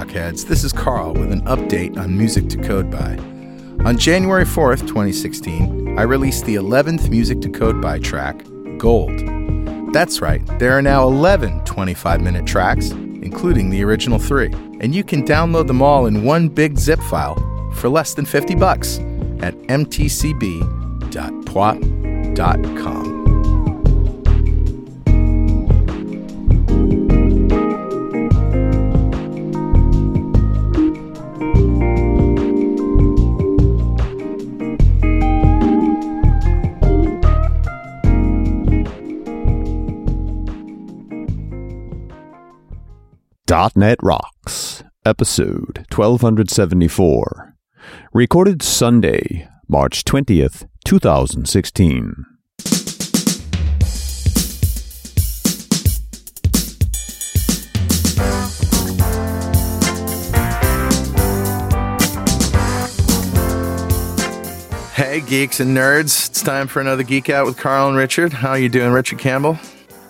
Rockheads. This is Carl with an update on Music to Code By. On January 4th, 2016, I released the 11th Music to Code By track, Gold. That's right, there are now 11 25 minute tracks, including the original three, and you can download them all in one big zip file for less than 50 bucks at mtcb.pwop.com. .NET Rocks, episode 1274. Recorded Sunday, March 20th, 2016. Hey, geeks and nerds. It's time for another Geek Out with Carl and Richard. How are you doing, Richard Campbell?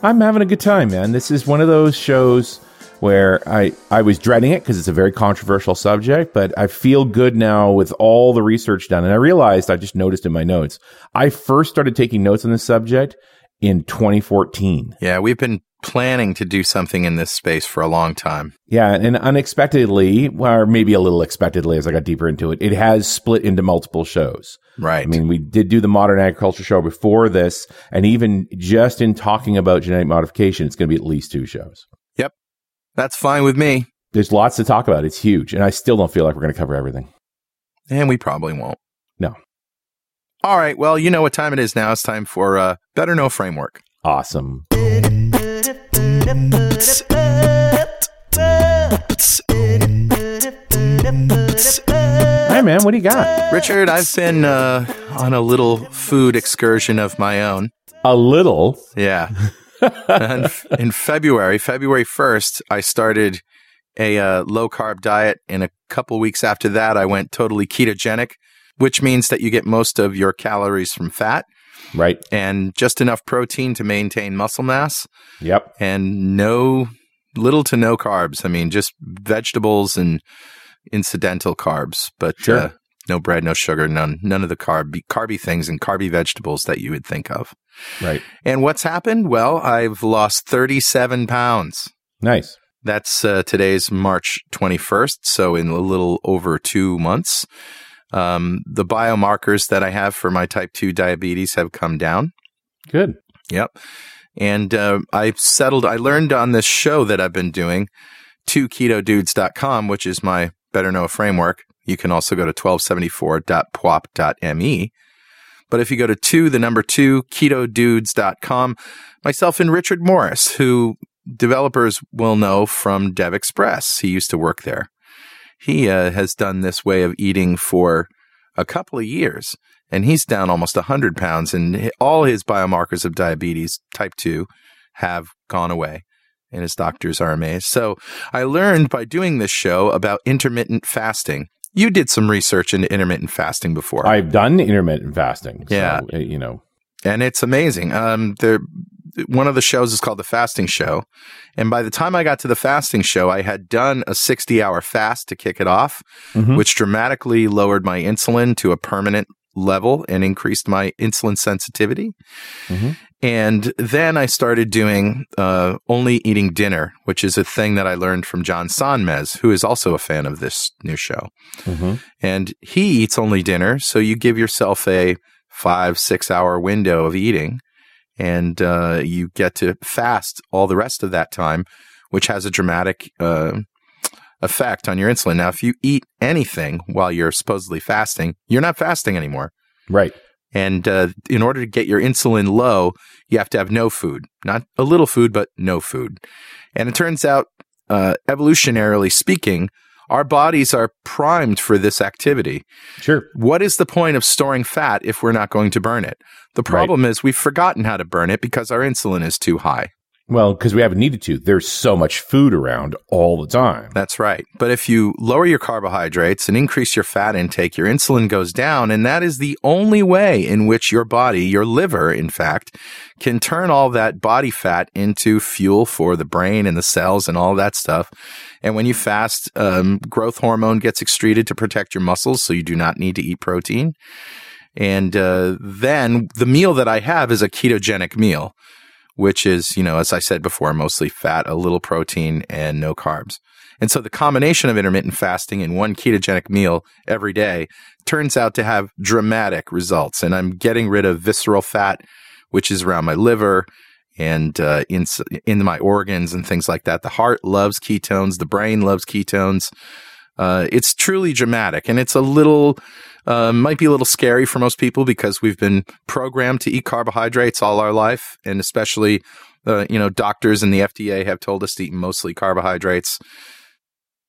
I'm having a good time, man. This is one of those shows where I, I was dreading it because it's a very controversial subject, but I feel good now with all the research done. And I realized I just noticed in my notes, I first started taking notes on this subject in 2014. Yeah, we've been planning to do something in this space for a long time. Yeah, and unexpectedly, or maybe a little expectedly as I got deeper into it, it has split into multiple shows. Right. I mean, we did do the modern agriculture show before this, and even just in talking about genetic modification, it's going to be at least two shows. That's fine with me. There's lots to talk about. It's huge, and I still don't feel like we're going to cover everything. And we probably won't. No. All right. Well, you know what time it is now. It's time for uh, Better Know Framework. Awesome. Hey, man, what do you got? Richard, I've been uh, on a little food excursion of my own. A little. Yeah. And f- in February, February 1st, I started a uh, low carb diet. And a couple weeks after that, I went totally ketogenic, which means that you get most of your calories from fat Right. and just enough protein to maintain muscle mass Yep. and no little to no carbs. I mean, just vegetables and incidental carbs, but Sure. uh, no bread, no sugar, none none of the carb carby things and carby vegetables that you would think of. Right. And what's happened? Well, I've lost 37 pounds. Nice. That's uh, today's March 21st, so in a little over two months. Um, the biomarkers that I have for my type 2 diabetes have come down. Good. Yep. And uh, I settled, I learned on this show that I've been doing, to ketodudes.com, which is my better know framework. You can also go to 1274.pwop.me. But if you go to two, the number two, ketodudes.com, myself and Richard Morris, who developers will know from Dev Express, he used to work there. He uh, has done this way of eating for a couple of years and he's down almost 100 pounds and all his biomarkers of diabetes type 2 have gone away and his doctors are amazed so i learned by doing this show about intermittent fasting you did some research into intermittent fasting before I've done intermittent fasting. so, Yeah. uh, you know, and it's amazing. Um, there, one of the shows is called the Fasting Show, and by the time I got to the Fasting Show, I had done a sixty-hour fast to kick it off, Mhm. which dramatically lowered my insulin to a permanent level and increased my insulin sensitivity. Mhm. And then I started doing uh, only eating dinner, which is a thing that I learned from John Sonmez, who is also a fan of this new show Mhm. and he eats only dinner. So you give yourself a five, six hour window of eating and uh, you get to fast all the rest of that time, which has a dramatic uh, effect on your insulin. Now, if you eat anything while you're supposedly fasting, you're not fasting anymore. right. And uh, in order to get your insulin low, you have to have no food, not a little food, but no food. And it turns out, uh, evolutionarily speaking, our bodies are primed for this activity. Sure. What is the point of storing fat if we're not going to burn it? The problem is we've forgotten how to burn it because our insulin is too high. Well, because we haven't needed to. There's so much food around all the time. That's right. But if you lower your carbohydrates and increase your fat intake, your insulin goes down. And that is the only way in which your body, your liver, in fact, can turn all that body fat into fuel for the brain and the cells and all that stuff. And when you fast, um, growth hormone gets excreted to protect your muscles. So you do not need to eat protein. And uh, then the meal that I have is a ketogenic meal which is, you know, as I said before, mostly fat, a little protein, and no carbs. And so the combination of intermittent fasting and one ketogenic meal every day turns out to have dramatic results. And I'm getting rid of visceral fat, which is around my liver and uh, in, in my organs and things like that. The heart loves ketones, the brain loves ketones. Uh, it's truly dramatic, and it's a little uh, might be a little scary for most people because we've been programmed to eat carbohydrates all our life, and especially uh, you know doctors and the FDA have told us to eat mostly carbohydrates.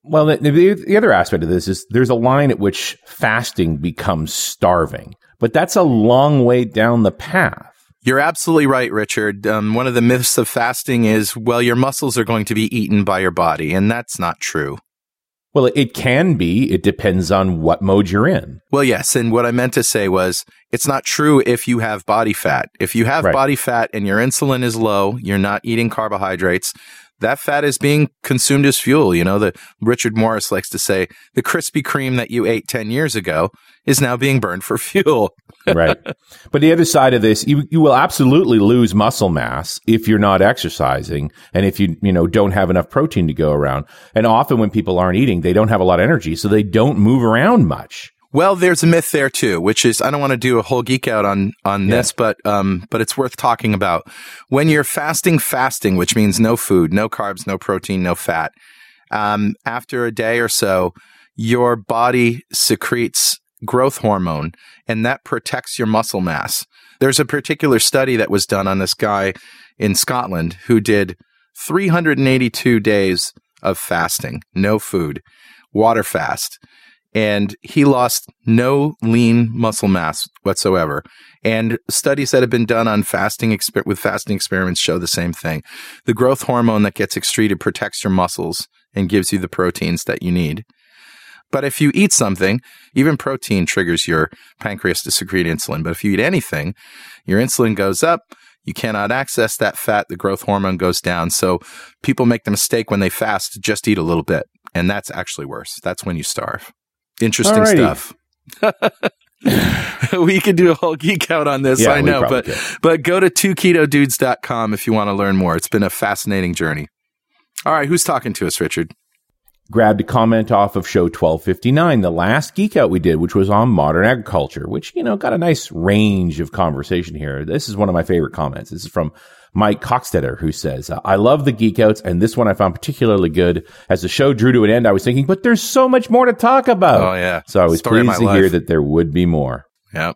Well, the, the, the other aspect of this is there's a line at which fasting becomes starving, but that's a long way down the path. You're absolutely right, Richard. Um, one of the myths of fasting is, well, your muscles are going to be eaten by your body, and that's not true. Well, it can be. It depends on what mode you're in. Well, yes. And what I meant to say was it's not true if you have body fat. If you have right. body fat and your insulin is low, you're not eating carbohydrates, that fat is being consumed as fuel. You know, the Richard Morris likes to say the Krispy Kreme that you ate 10 years ago is now being burned for fuel. right. But the other side of this, you, you will absolutely lose muscle mass if you're not exercising and if you, you know, don't have enough protein to go around. And often when people aren't eating, they don't have a lot of energy, so they don't move around much. Well, there's a myth there too, which is I don't want to do a whole geek out on on yeah. this, but um, but it's worth talking about. When you're fasting, fasting, which means no food, no carbs, no protein, no fat. Um, after a day or so, your body secretes growth hormone, and that protects your muscle mass. There's a particular study that was done on this guy in Scotland who did 382 days of fasting, no food, water fast and he lost no lean muscle mass whatsoever. And studies that have been done on fasting exper- with fasting experiments show the same thing. The growth hormone that gets excreted protects your muscles and gives you the proteins that you need. But if you eat something, even protein triggers your pancreas to secrete insulin. But if you eat anything, your insulin goes up. You cannot access that fat. The growth hormone goes down. So people make the mistake when they fast just eat a little bit. And that's actually worse. That's when you starve. Interesting Alrighty. stuff. we could do a whole geek out on this, yeah, I know, but could. but go to 2ketodudes.com if you want to learn more. It's been a fascinating journey. All right, who's talking to us, Richard? Grabbed a comment off of show 1259, the last geek out we did, which was on modern agriculture, which, you know, got a nice range of conversation here. This is one of my favorite comments. This is from Mike Coxtetter, who says, I love the geek outs, and this one I found particularly good. As the show drew to an end, I was thinking, but there's so much more to talk about. Oh, yeah. So I was Story pleased to life. hear that there would be more. Yep.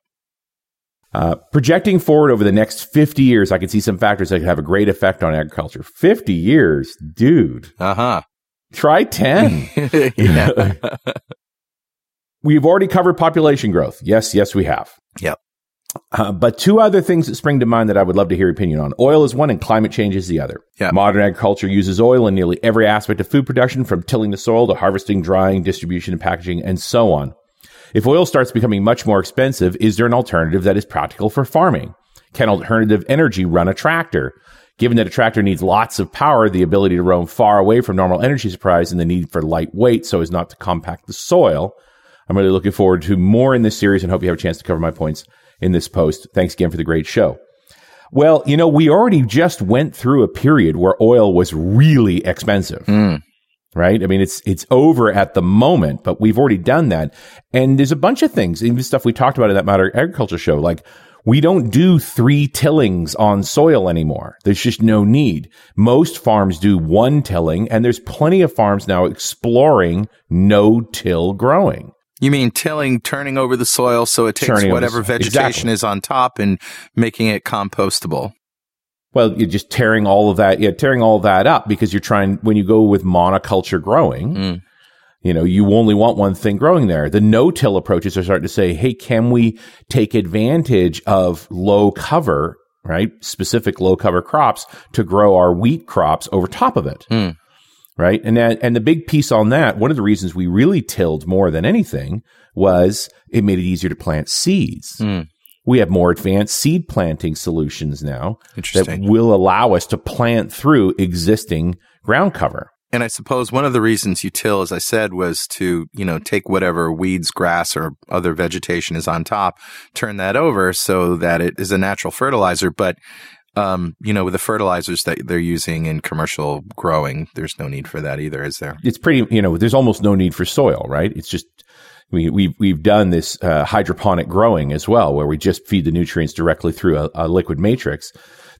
Uh, projecting forward over the next 50 years, I can see some factors that could have a great effect on agriculture. 50 years, dude. Uh huh. Try 10. We've already covered population growth. Yes, yes, we have. Yep. Uh, but two other things that spring to mind that I would love to hear your opinion on. Oil is one and climate change is the other. Yeah. Modern agriculture uses oil in nearly every aspect of food production, from tilling the soil to harvesting, drying, distribution, and packaging, and so on. If oil starts becoming much more expensive, is there an alternative that is practical for farming? Can alternative energy run a tractor? Given that a tractor needs lots of power, the ability to roam far away from normal energy supplies, and the need for light weight so as not to compact the soil, I'm really looking forward to more in this series and hope you have a chance to cover my points in this post. Thanks again for the great show. Well, you know, we already just went through a period where oil was really expensive. Mm. Right. I mean, it's, it's over at the moment, but we've already done that. And there's a bunch of things, even stuff we talked about in that Modern Agriculture show, like we don't do three tillings on soil anymore. There's just no need. Most farms do one tilling and there's plenty of farms now exploring no till growing. You mean tilling, turning over the soil so it takes turning whatever vegetation exactly. is on top and making it compostable? Well, you're just tearing all of that, yeah, tearing all that up because you're trying, when you go with monoculture growing, mm. you know, you only want one thing growing there. The no-till approaches are starting to say, hey, can we take advantage of low cover right? Specific low cover crops to grow our wheat crops over top of it. Hmm. Right. And that, and the big piece on that, one of the reasons we really tilled more than anything was it made it easier to plant seeds. Hmm. We have more advanced seed planting solutions now that will allow us to plant through existing ground cover. And I suppose one of the reasons you till, as I said, was to, you know, take whatever weeds, grass, or other vegetation is on top, turn that over so that it is a natural fertilizer. But, um, you know, with the fertilizers that they're using in commercial growing, there's no need for that either, is there? it's pretty you know there's almost no need for soil right it's just we, we've we've done this uh, hydroponic growing as well where we just feed the nutrients directly through a, a liquid matrix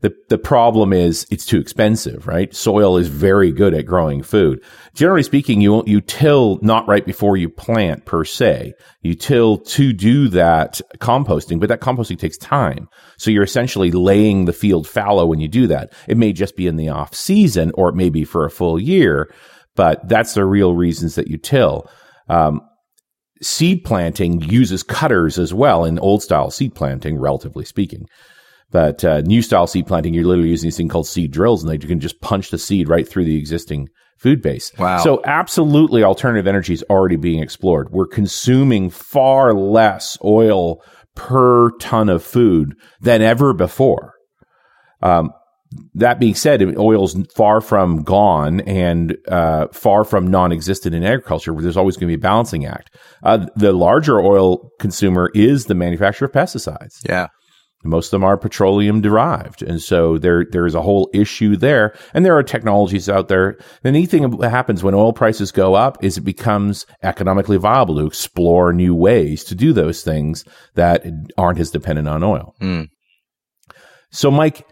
the the problem is it's too expensive right? Soil is very good at growing food. Generally speaking you you till not right before you plant per se. You till to do that composting but that composting takes time. So you're essentially laying the field fallow when you do that. It may just be in the off season or it may be for a full year but that's the real reasons that you till. Um, seed planting uses cutters as well in old style seed planting, relatively speaking. But uh, new style seed planting, you're literally using this thing called seed drills, and they you can just punch the seed right through the existing food base. Wow. So absolutely, alternative energy is already being explored. We're consuming far less oil per ton of food than ever before. Um, that being said, oil's far from gone and uh, far from non-existent in agriculture. Where there's always going to be a balancing act. Uh, the larger oil consumer is the manufacturer of pesticides. Yeah. Most of them are petroleum derived, and so there there is a whole issue there. And there are technologies out there. The neat thing that happens when oil prices go up is it becomes economically viable to explore new ways to do those things that aren't as dependent on oil. Mm. So, Mike,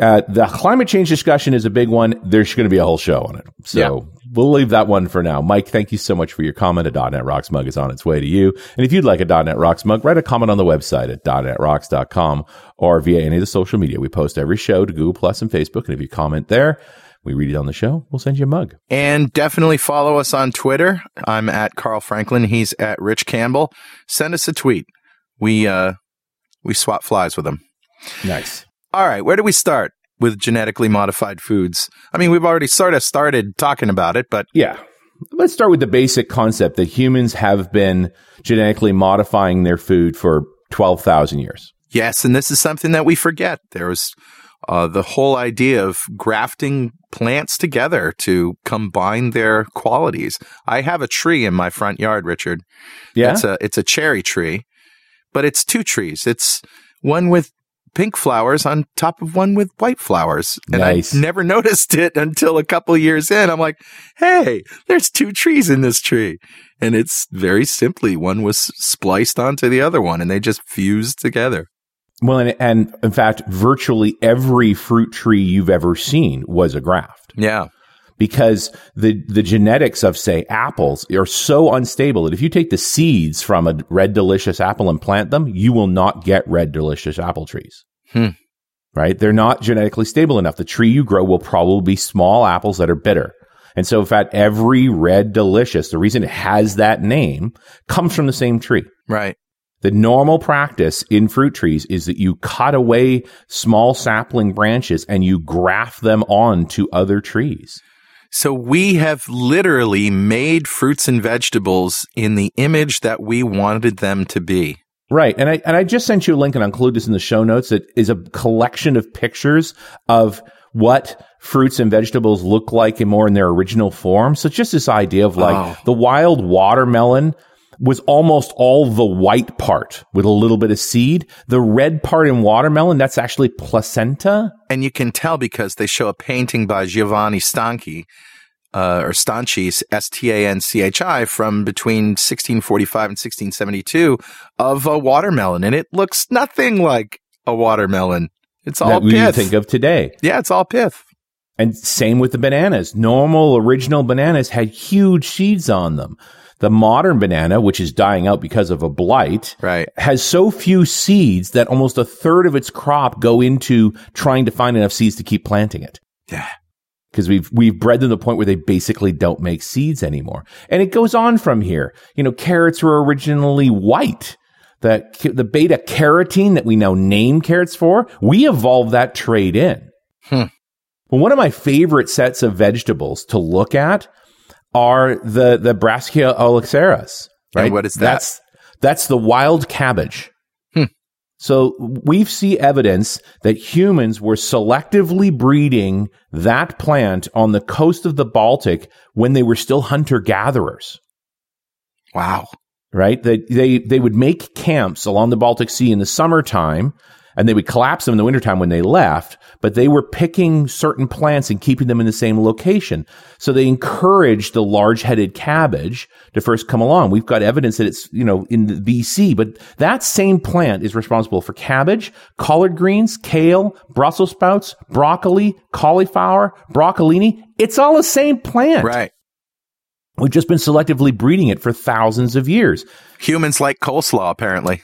uh, the climate change discussion is a big one. There's going to be a whole show on it. So Yeah. We'll leave that one for now. Mike, thank you so much for your comment. A .NET Rocks mug is on its way to you. And if you'd like a .NET Rocks mug, write a comment on the website at .NETRocks.com or via any of the social media. We post every show to Google Plus and Facebook. And if you comment there, we read it on the show. We'll send you a mug. And definitely follow us on Twitter. I'm at Carl Franklin. He's at Rich Campbell. Send us a tweet. We, uh, we swap flies with them. Nice. All right, where do we start with genetically modified foods? I mean, we've already sort of started talking about it, but Yeah. Let's start with the basic concept that humans have been genetically modifying their food for 12,000 years. yes, and this is something that we forget. There was uh, the whole idea of grafting plants together to combine their qualities. I have a tree in my front yard, Richard. Yeah. It's a it's a cherry tree, but it's two trees. It's one with pink flowers on top of one with white flowers. And Nice. I never noticed it until a couple years in. I'm like, hey, there's two trees in this tree. And it's very simply one was spliced onto the other one and they just fused together. Well, and, and in fact, virtually every fruit tree you've ever seen was a graft Yeah. Because the, the genetics of, say, apples are so unstable that if you take the seeds from a red delicious apple and plant them, you will not get red delicious apple trees. Hmm. Right? They're not genetically stable enough. The tree you grow will probably be small apples that are bitter. And so, in fact, every red delicious, the reason it has that name comes from the same tree. Right. The normal practice in fruit trees is that you cut away small sapling branches and you graft them onto other trees. So we have literally made fruits and vegetables in the image that we wanted them to be. Right. And I, and I just sent you a link and I'll include this in the show notes. That is a collection of pictures of what fruits and vegetables look like in more in their original form. So it's just this idea of like Oh. the wild watermelon was almost all the white part with a little bit of seed. The red part in watermelon, that's actually placenta. And you can tell because they show a painting by Giovanni Stanchi, uh, or Stanchi, S-T-A-N-C-H-I, from between 1645 and 1672 of a watermelon. And it looks nothing like a watermelon. It's all that we pith. think of today. yeah, it's all pith. And same with the bananas. Normal original bananas had huge seeds on them. The modern banana, which is dying out because of a blight, Right. has so few seeds that almost a third of its crop go into trying to find enough seeds to keep planting it. Yeah. Because we've we've bred them to the point where they basically don't make seeds anymore. And it goes on from here. You know, carrots were originally white. the, the beta carotene that we now name carrots for, we evolved that trait in. Hmm. Well, one of my favorite sets of vegetables to look at are the, the Brassica oleracea, right? And what is that? That's, that's the wild cabbage. Hmm. So we see evidence that humans were selectively breeding that plant on the coast of the Baltic when they were still hunter gatherers Wow. right? They, they, they would make camps along the Baltic Sea in the summertime and they would collapse them in the wintertime when they left, but they were picking certain plants and keeping them in the same location. So they encouraged the large headed cabbage to first come along. We've got evidence that it's, you know, in the BC, but that same plant is responsible for cabbage, collard greens, kale, Brussels sprouts, broccoli, cauliflower, broccolini. It's all the same plant. Right. We've just been selectively breeding it for thousands of years. Humans like coleslaw, apparently.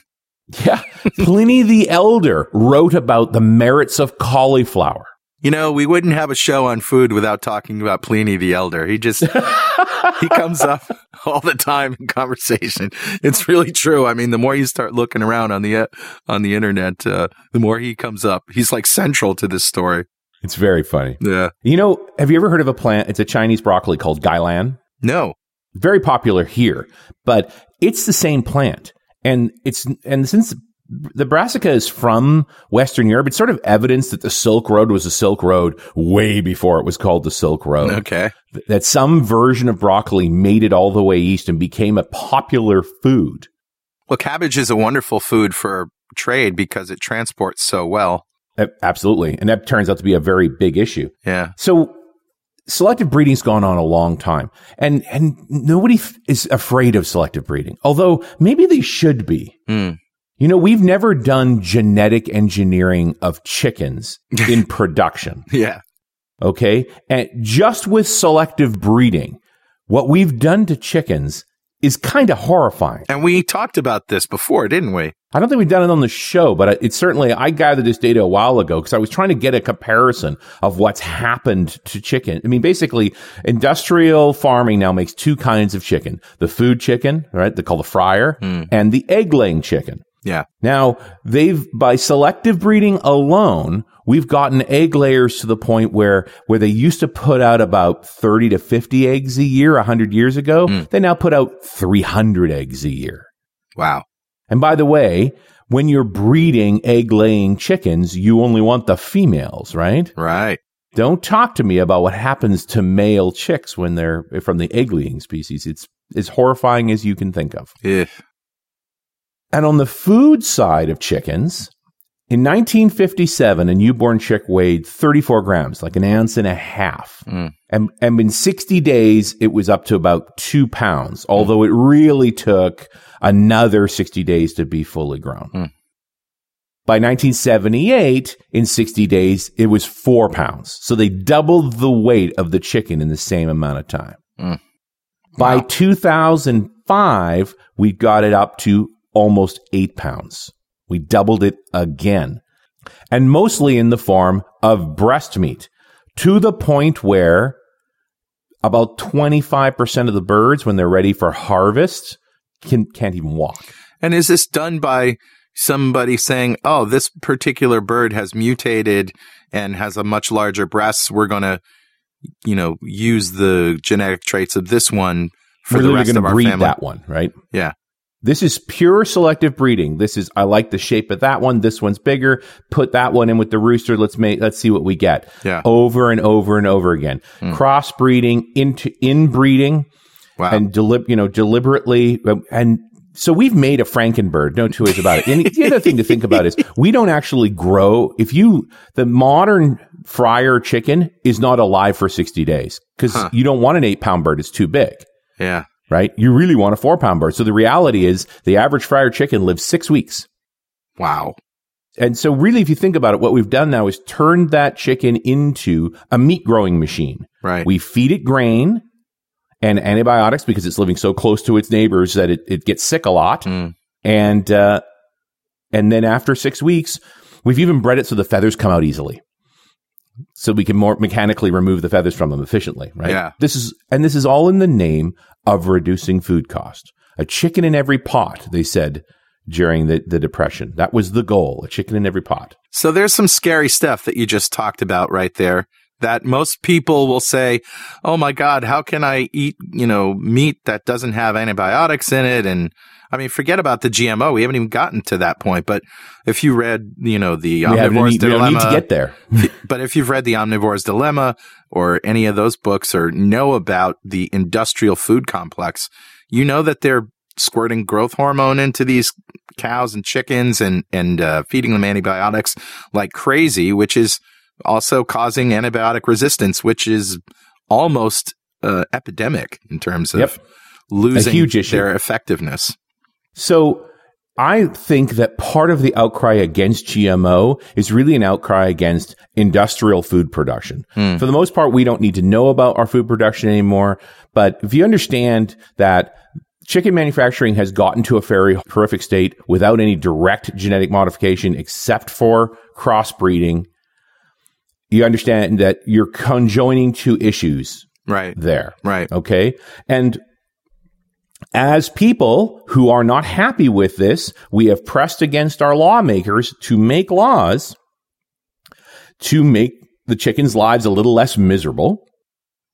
Yeah. Pliny the Elder wrote about the merits of cauliflower. You know, we wouldn't have a show on food without talking about Pliny the Elder. He just, he comes up all the time in conversation. It's really true. I mean, the more you start looking around on the, uh, on the internet, uh, the more he comes up. He's like central to this story. It's very funny. Yeah. You know, have you ever heard of a plant? It's a Chinese broccoli called gailan. No. Very popular here, but it's the same plant. And it's, and since the brassica is from Western Europe, it's sort of evidence that the Silk Road was a Silk Road way before it was called the Silk Road. Okay. That some version of broccoli made it all the way east and became a popular food. Well, cabbage is a wonderful food for trade because it transports so well. Absolutely. And that turns out to be a very big issue. Yeah. So selective breeding's gone on a long time and, and nobody f- is afraid of selective breeding, although maybe they should be. Hmm. You know, we've never done genetic engineering of chickens in production. Yeah. Okay. And just with selective breeding, what we've done to chickens is kind of horrifying. And we talked about this before, didn't we? I don't think we've done it on the show, but it's certainly, I gathered this data a while ago because I was trying to get a comparison of what's happened to chicken. I mean, basically, industrial farming now makes two kinds of chicken. The food chicken, right? They call the fryer hmm. and the egg laying chicken. Yeah. Now, they've, by selective breeding alone, we've gotten egg layers to the point where, where they used to put out about 30 to 50 eggs a year 100 years ago. Hmm. They now put out 300 eggs a year. Wow. And by the way, when you're breeding egg laying chickens, you only want the females, right? Right. Don't talk to me about what happens to male chicks when they're from the egg laying species. It's as horrifying as you can think of. Yeah. And on the food side of chickens, in 1957, a newborn chick weighed 34 grams, like an ounce and a half. Mm. And, and in 60 days, it was up to about two pounds, although it really took another 60 days to be fully grown. Mm. By 1978, in 60 days, it was four pounds. So they doubled the weight of the chicken in the same amount of time. Mm. By Wow. 2005, we got it up to almost eight pounds. We doubled it again. And mostly in the form of breast meat to the point where about 25% of the birds, when they're ready for harvest, can, can't even walk. And is this done by somebody saying, oh, this particular bird has mutated and has a much larger breast? We're going to, you know, use the genetic traits of this one for We're the rest of our breed family. that one, right? Yeah. This is pure selective breeding. This is I like the shape of that one. This one's bigger. Put that one in with the rooster. Let's make let's see what we get. Yeah. Over and over and over again. Crossbreeding into inbreeding Wow. and delib you know deliberately um, and so we've made a Frankenbird, no two ways about it. And the other thing to think about is we don't actually grow. If you, the modern fryer chicken is not alive for 60 days because Huh. you don't want an eight pound bird. It's too big yeah. Right? You really want a four pound bird. So the reality is the average fryer chicken lives six weeks. Wow. And so really, if you think about it, what we've done now is turned that chicken into a meat growing machine. Right. We feed it grain and antibiotics because it's living so close to its neighbors that it, it gets sick a lot. Mm. And, uh, and then after six weeks, we've even bred it so the feathers come out easily. So we can more mechanically remove the feathers from them efficiently, right? Yeah. This is, and this is all in the name of reducing food cost. A chicken in every pot, they said, during the, the depression. That was the goal, a chicken in every pot. So there's some scary stuff that you just talked about right there that most people will say, "Oh my god, how can I eat, you know, meat that doesn't have antibiotics in it?" And I mean, forget about the GMO. We haven't even gotten to that point. But if you read, you know, the Omnivore's need, Dilemma, need to get there. but if you've read the Omnivore's Dilemma or any of those books or know about the industrial food complex, you know that they're squirting growth hormone into these cows and chickens and and uh, feeding them antibiotics like crazy, which is also causing antibiotic resistance, which is almost uh, epidemic in terms of Yep. losing their effectiveness. So I think that part of the outcry against GMO is really an outcry against industrial food production. Hmm. For the most part, we don't need to know about our food production anymore. But if you understand that chicken manufacturing has gotten to a very horrific state without any direct genetic modification except for crossbreeding, you understand that you're conjoining two issues Right. there. Right. Okay. And as people who are not happy with this, we have pressed against our lawmakers to make laws to make the chickens' lives a little less miserable.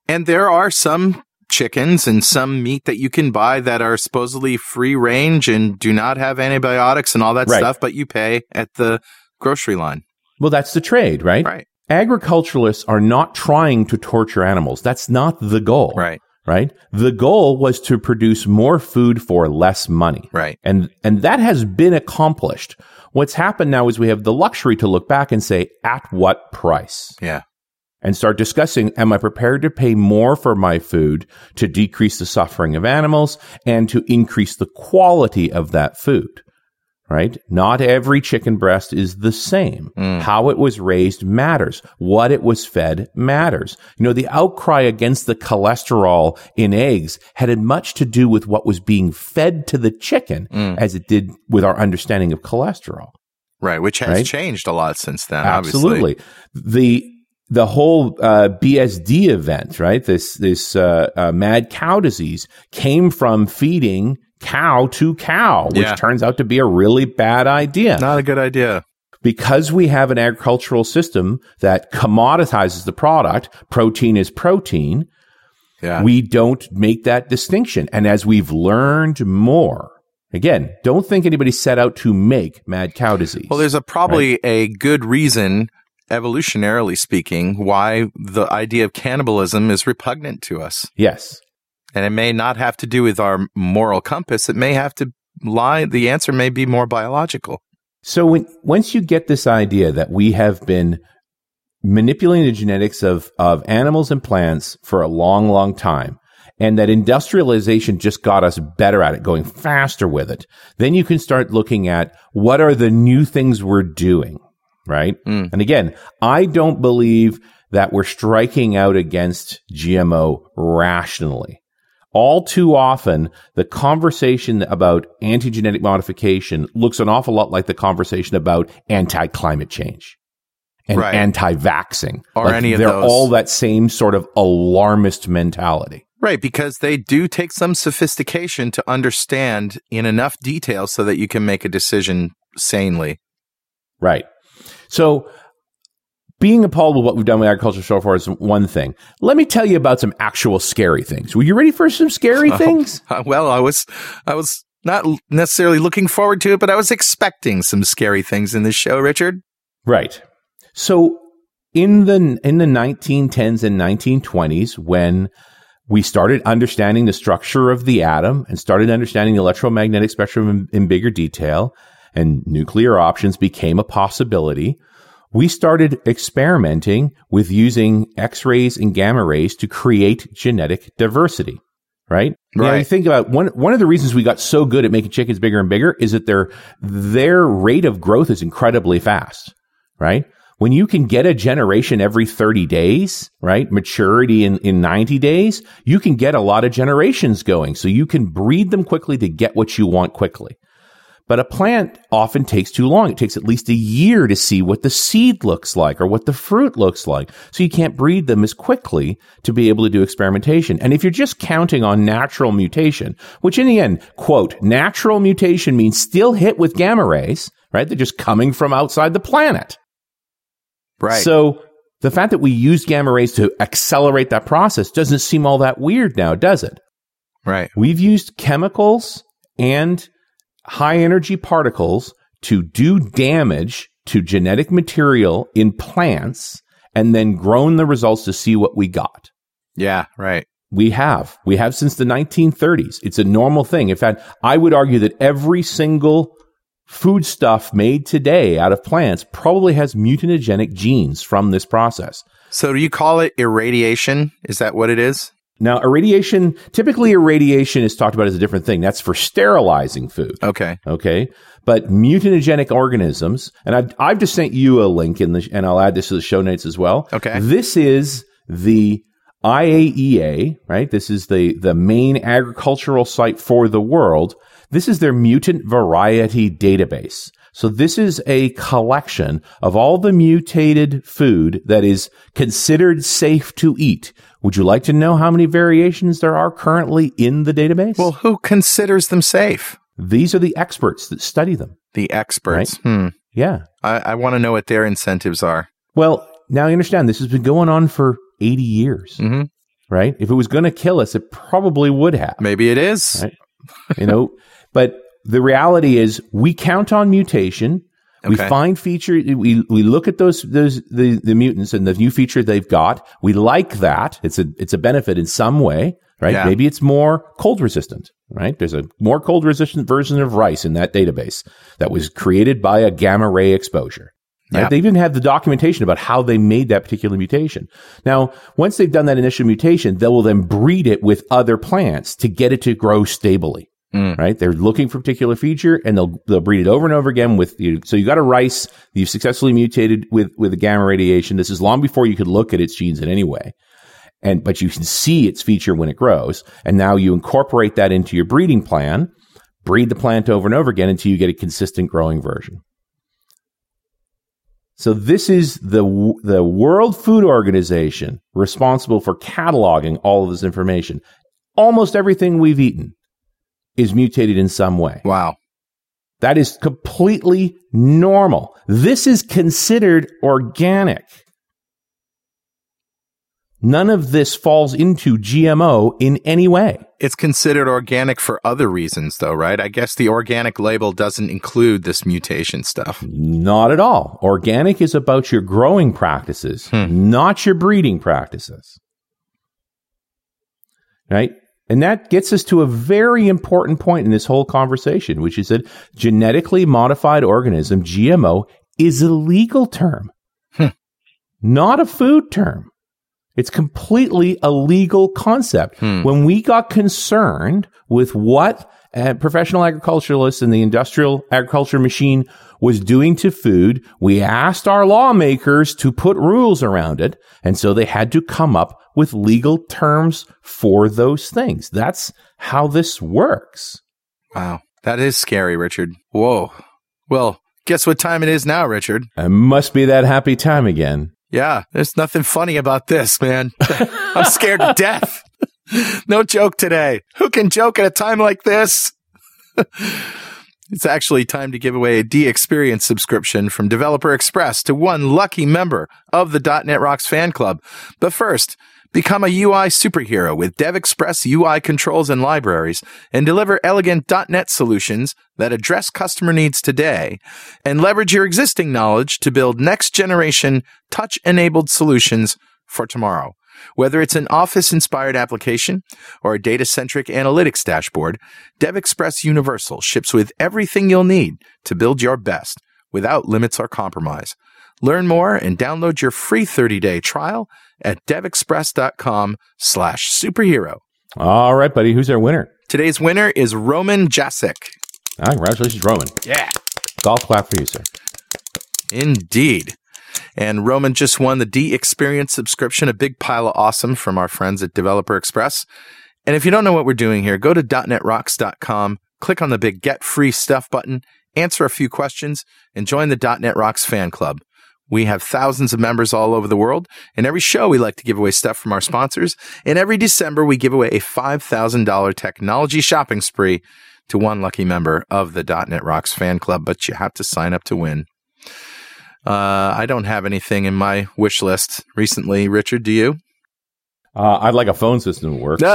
And there are some chickens and some meat that you can buy that are supposedly free range and do not have antibiotics and all that Right. stuff, but you pay at the grocery line. Well, that's the trade, right? Right. Agriculturalists are not trying to torture animals. That's not the goal. Right. Right. The goal was to produce more food for less money. Right. And, and that has been accomplished. What's happened now is we have the luxury to look back and say, at what price? Yeah. and start discussing am I prepared to pay more for my food to decrease the suffering of animals and to increase the quality of that food? Right? Not every chicken breast is the same. How it was raised matters. What it was fed matters. You know, the outcry against the cholesterol in eggs had as much to do with what was being fed to the chicken as it did with our understanding of cholesterol. Right. Which has Right? changed a lot since then. Obviously. Absolutely. The the whole uh, BSE event, right? This this uh, uh, mad cow disease came from feeding cow to cow, which Yeah. turns out to be a really bad idea Not a good idea. because we have an agricultural system that commoditizes the product. Protein is protein. Yeah. We don't make that distinction, and as we've learned more. Again, don't think anybody set out to make mad cow disease. well, there's a probably a good reason, evolutionarily speaking, why the idea of cannibalism is repugnant to us. yes. And it may not have to do with our moral compass. It may have to lie. The answer may be more biological. So when, once you get this idea that we have been manipulating the genetics of, of animals and plants for a long, long time, and that industrialization just got us better at it, going faster with it, then you can start looking at what are the new things we're doing, right? Hmm. And again, I don't believe that we're striking out against GMO rationally all too often, the conversation about anti genetic modification looks an awful lot like the conversation about anti climate change and Right. anti vaxxing. Or any of they're those. all that same sort of alarmist mentality. Right, because they do take some sophistication to understand in enough detail so that you can make a decision sanely. Right. So, being appalled with what we've done with agriculture so far is one thing. Let me tell you about some actual scary things. Were you ready for some scary things? Uh, Well, I was, I was not necessarily looking forward to it, but I was expecting some scary things in this show, Richard. Right. So in the in the 1910s and 1920s when we started understanding the structure of the atom and started understanding the electromagnetic spectrum in, in bigger detail and nuclear options became a possibility, we started experimenting with using X-rays and gamma rays to create genetic diversity. Right? Now, you think about one one of the reasons we got so good at making chickens bigger and bigger is that their their rate of growth is incredibly fast. Right? When you can get a generation every 30 days, right? Maturity in, in 90 days, you can get a lot of generations going. So you can breed them quickly to get what you want quickly. But a plant often takes too long. It takes at least a year to see what the seed looks like or what the fruit looks like. So you can't breed them as quickly to be able to do experimentation. And if you're just counting on natural mutation, which in the end, quote, natural mutation means still hit with gamma rays, right? They're just coming from outside the planet. Right. So the fact that we use gamma rays to accelerate that process doesn't seem all that weird now, does it? right. We've used chemicals and high energy particles to do damage to genetic material in plants and then grown the results to see what we got. Yeah. Right. We have. We have since the 1930s. It's a normal thing. In fact, I would argue that every single foodstuff made today out of plants probably has mutagenic genes from this process. So do you call it irradiation? Is that what it is? Now, irradiation, typically irradiation is talked about as a different thing. That's for sterilizing food. Okay. Okay. But mutagenic organisms, and I've, I've just sent you a link in the, and I'll add this to the show notes as well. Okay. This is the IAEA, right? This is the, the main agricultural site for the world. This is their mutant variety database. So this is a collection of all the mutated food that is considered safe to eat. Would you like to know how many variations there are currently in the database? Well, who considers them safe? these are the experts that study them. The experts. Hmm. Yeah. I, I want to know what their incentives are. Well, now you understand this has been going on for 80 years, hmm right? If it was going to kill us, it probably would have, Maybe it is. Right. you know, but the reality is we count on mutation. We find feature, we, we look at those, those, the, the mutants and the new feature they've got. We like that. It's a, it's a benefit in some way, right? Yeah. Maybe it's more cold resistant, right? There's a more cold resistant version of rice in that database that was created by a gamma ray exposure. Right? Yeah. They even have the documentation about how they made that particular mutation. Now, once they've done that initial mutation, they will then breed it with other plants to get it to grow stably. Mm. Right? They're looking for a particular feature and they'll they'll breed it over and over again with you. So you got a rice you've successfully mutated with with the gamma radiation. This is long before you could look at its genes in any way. And but you can see its feature when it grows. And now you incorporate that into your breeding plan, breed the plant over and over again until you get a consistent growing version. So this is the the World Food Organization responsible for cataloging all of this information. Almost everything we've eaten is mutated in some way. Wow. That is completely normal. This is considered organic. None of this falls into GMO in any way. It's considered organic for other reasons, though, right? I guess the organic label doesn't include this mutation stuff. Not at all. Organic is about your growing practices, hmm. not your breeding practices. Right? And that gets us to a very important point in this whole conversation, which is that genetically modified organism, GMO, is a legal term, not a food term. It's completely a legal concept. When we got concerned with what uh, professional agriculturalists and the industrial agriculture machine was doing to food, we asked our lawmakers to put rules around it. And so they had to come up with legal terms for those things. That's how this works. Wow. That is scary, Richard. Whoa. Well, guess what time it is now, Richard? It must be that happy time again. Yeah, there's nothing funny about this, man. I'm scared to death. no joke today. Who can joke at a time like this? it's actually time to give away a DXperience subscription from Developer Express to one lucky member of the .NET Rocks fan club. But first, become a UI superhero with DevExpress UI controls and libraries and deliver elegant .NET solutions that address customer needs today and leverage your existing knowledge to build next generation touch enabled solutions for tomorrow. Whether it's an office inspired application or a data centric analytics dashboard, DevExpress Universal ships with everything you'll need to build your best without limits or compromise. Learn more and download your free 30-day trial at devexpress.com slash superhero. All right, buddy. Who's our winner? Today's winner is Roman Jasic. Ah, congratulations, Roman. Yeah. Golf clap for you, sir. Indeed. And Roman just won the DXperience subscription, a big pile of awesome from our friends at Developer Express. And if you don't know what we're doing here, go to .netrocks.com click on the big Get Free Stuff button, answer a few questions, and join the .NET Rocks fan club. We have thousands of members all over the world, and every show we like to give away stuff from our sponsors. And every December we give away a $5,000 technology shopping spree to one lucky member of the .NET Rocks fan club, but you have to sign up to win. Uh, I don't have anything in my wish list recently. Richard, do you? Uh, I'd like a phone system that works.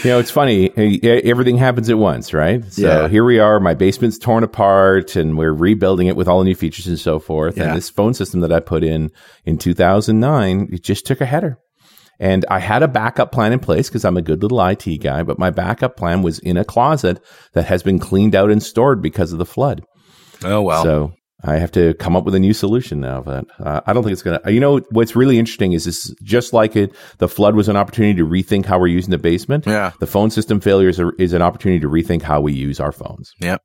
you know, it's funny. Everything happens at once, right? So Yeah. here we are. My basement's torn apart, and we're rebuilding it with all the new features and so forth. Yeah. And this phone system that I put in in 2009, it just took a header. And I had a backup plan in place because I'm a good little IT guy, but my backup plan was in a closet that has been cleaned out and stored because of the flood. Oh, well. So I have to come up with a new solution now. But uh, I don't think it's going to. You know what's really interesting is this: just like it, the flood was an opportunity to rethink how we're using the basement. Yeah. The phone system failure is, is an opportunity to rethink how we use our phones. Yep.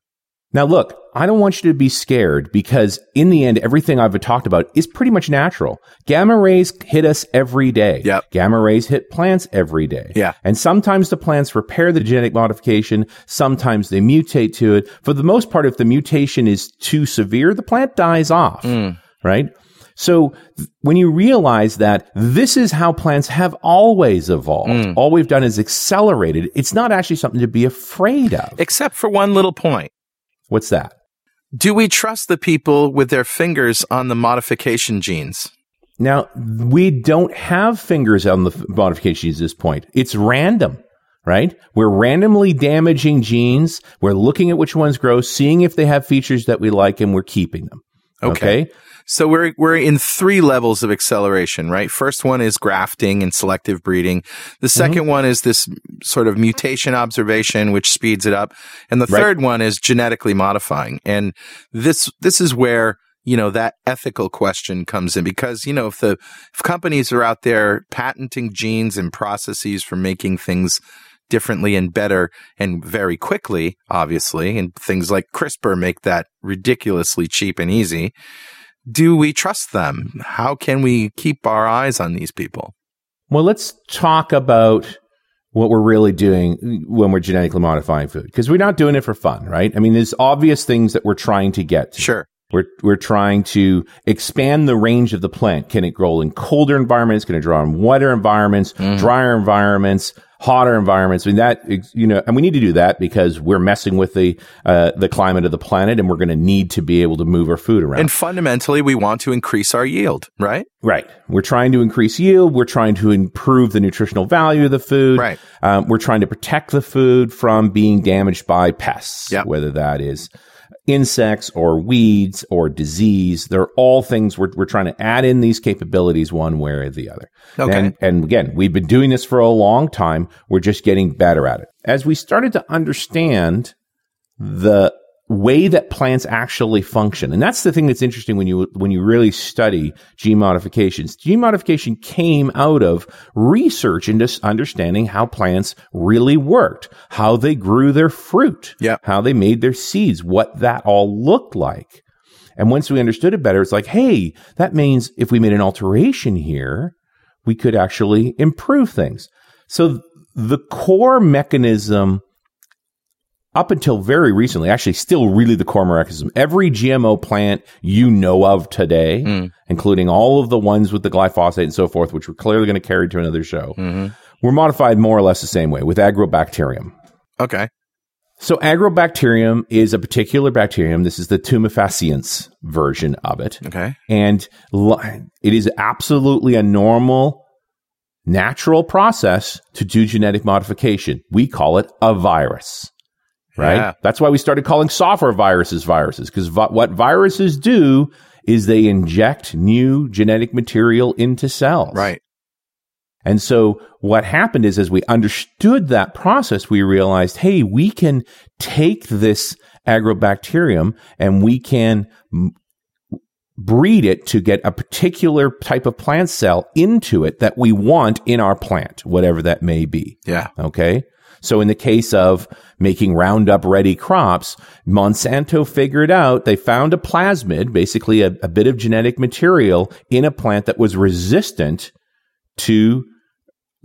Now, look, I don't want you to be scared because in the end, everything I've talked about is pretty much natural. Gamma rays hit us every day. Yep. Gamma rays hit plants every day. Yeah. And sometimes the plants repair the genetic modification. Sometimes they mutate to it. For the most part, if the mutation is too severe, the plant dies off. Mm. Right? So th- when you realize that this is how plants have always evolved, mm. all we've done is accelerated. It's not actually something to be afraid of. Except for one little point. What's that? Do we trust the people with their fingers on the modification genes? Now, we don't have fingers on the f- modifications at this point. It's random, right? We're randomly damaging genes. We're looking at which ones grow, seeing if they have features that we like, and we're keeping them. Okay. Okay. So we're we're in three levels of acceleration, right? First one is grafting and selective breeding. The mm-hmm. 2nd one is this sort of mutation observation, which speeds it up, and the Right. third one is genetically modifying. And this this is where you know that ethical question comes in because you know if the if companies are out there patenting genes and processes for making things differently and better and very quickly, obviously, and things like CRISPR make that ridiculously cheap and easy do we trust them? How can we keep our eyes on these people? Well, let's talk about what we're really doing when we're genetically modifying food because we're not doing it for fun, right? I mean, there's obvious things that we're trying to get to. Sure. We're, we're trying to expand the range of the plant. Can it grow in colder environments? Can it grow in wetter environments, mm-hmm. drier environments, hotter environments? I mean, that, you know, and we need to do that because we're messing with the, uh, the climate of the planet and we're going to need to be able to move our food around. And fundamentally, we want to increase our yield, right? Right. We're trying to increase yield. We're trying to improve the nutritional value of the food. Right. Um, we're trying to protect the food from being damaged by pests, Yep. whether that is insects or weeds or disease. They're all things we're, we're trying to add in these capabilities one way or the other. Okay. And, and again, we've been doing this for a long time. We're just getting better at it. As we started to understand the way that plants actually function. And that's the thing that's interesting when you when you really study gene modifications. Gene modification came out of research into understanding how plants really worked, how they grew their fruit, Yep. how they made their seeds, what that all looked like. And once we understood it better, it's like, hey, that means if we made an alteration here, we could actually improve things. So the core mechanism up until very recently, actually still really the core mechanism. Every GMO plant you know of today, mm. including all of the ones with the glyphosate and so forth, which we're clearly going to carry to another show, mm-hmm. were modified more or less the same way with agrobacterium. Okay. So agrobacterium is a particular bacterium. This is the tumefaciens version of it. Okay. And it is absolutely a normal, natural process to do genetic modification. We call it a virus, right? Yeah. That's why we started calling software viruses viruses, because vi- what viruses do is they inject new genetic material into cells. Right. And so what happened is as we understood that process, we realized, hey, we can take this agrobacterium and we can m- breed it to get a particular type of plant cell into it that we want in our plant, whatever that may be. Yeah. Okay. So in the case of making Roundup ready crops, Monsanto figured out they found a plasmid, basically a, a bit of genetic material in a plant that was resistant to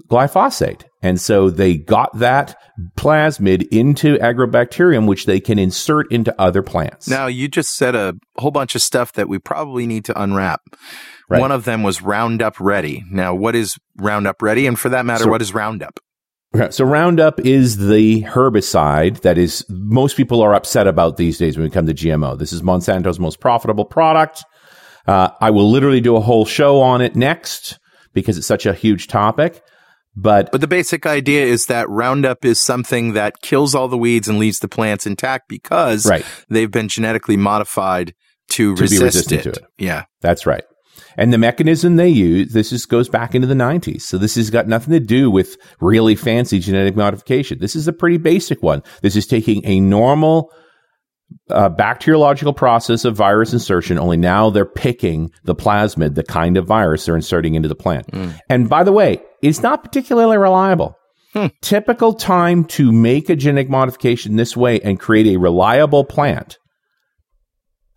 glyphosate. And so they got that plasmid into agrobacterium, which they can insert into other plants. Now, you just said a whole bunch of stuff that we probably need to unwrap. Right. One of them was Roundup Ready. Now, what is Roundup Ready? And for that matter, So- what is Roundup? So Roundup is the herbicide that is most people are upset about these days when we come to GMO. This is Monsanto's most profitable product. Uh, I will literally do a whole show on it next because it's such a huge topic. But But the basic idea is that Roundup is something that kills all the weeds and leaves the plants intact because Right. they've been genetically modified to, To be resist resistant it. to it. Yeah. That's right. And the mechanism they use, this is, goes back into the 90s. So this has got nothing to do with really fancy genetic modification. This is a pretty basic one. This is taking a normal uh, bacteriological process of virus insertion, only now they're picking the plasmid, the kind of virus they're inserting into the plant. And by the way, it's not particularly reliable. Typical time to make a genetic modification this way and create a reliable plant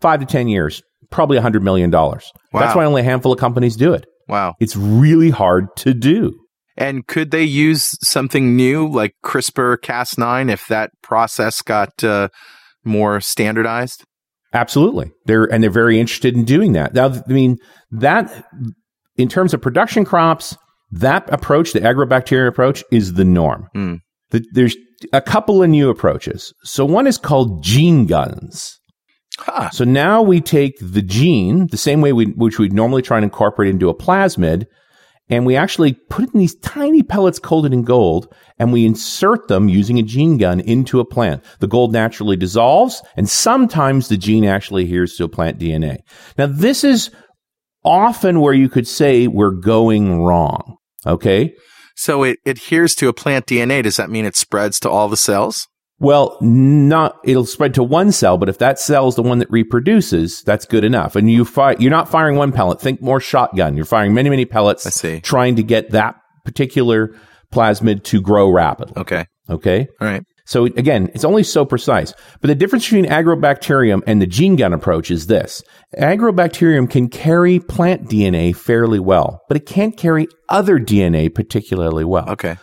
five to 10 years, probably $100 million. That's why only a handful of companies do it. Wow. It's really hard to do. And could they use something new like CRISPR Cas9 if that process got uh, more standardized? Absolutely. They're, and they're very interested in doing that. Now, I mean, that, in terms of production crops, that approach, the agrobacterial approach, is the norm. Hmm. The, there's a couple of new approaches. So one is called gene guns. Huh. So now we take the gene, the same way we, which we'd normally try and incorporate into a plasmid, and we actually put it in these tiny pellets coated in gold, and we insert them using a gene gun into a plant. The gold naturally dissolves, and sometimes the gene actually adheres to a plant DNA. Now, this is often where you could say we're going wrong. Okay. So it adheres to a plant DNA. Does that mean it spreads to all the cells? Well, not it'll spread to one cell, but if that cell is the one that reproduces, that's good enough. And you fire, you're not firing one pellet. Think more shotgun. You're firing many, many pellets. I see. Trying to get that particular plasmid to grow rapidly. Okay. Okay. All right. So again, it's only so precise. But the difference between agrobacterium and the gene gun approach is this. Agrobacterium can carry plant DNA fairly well, but it can't carry other DNA particularly well. Okay.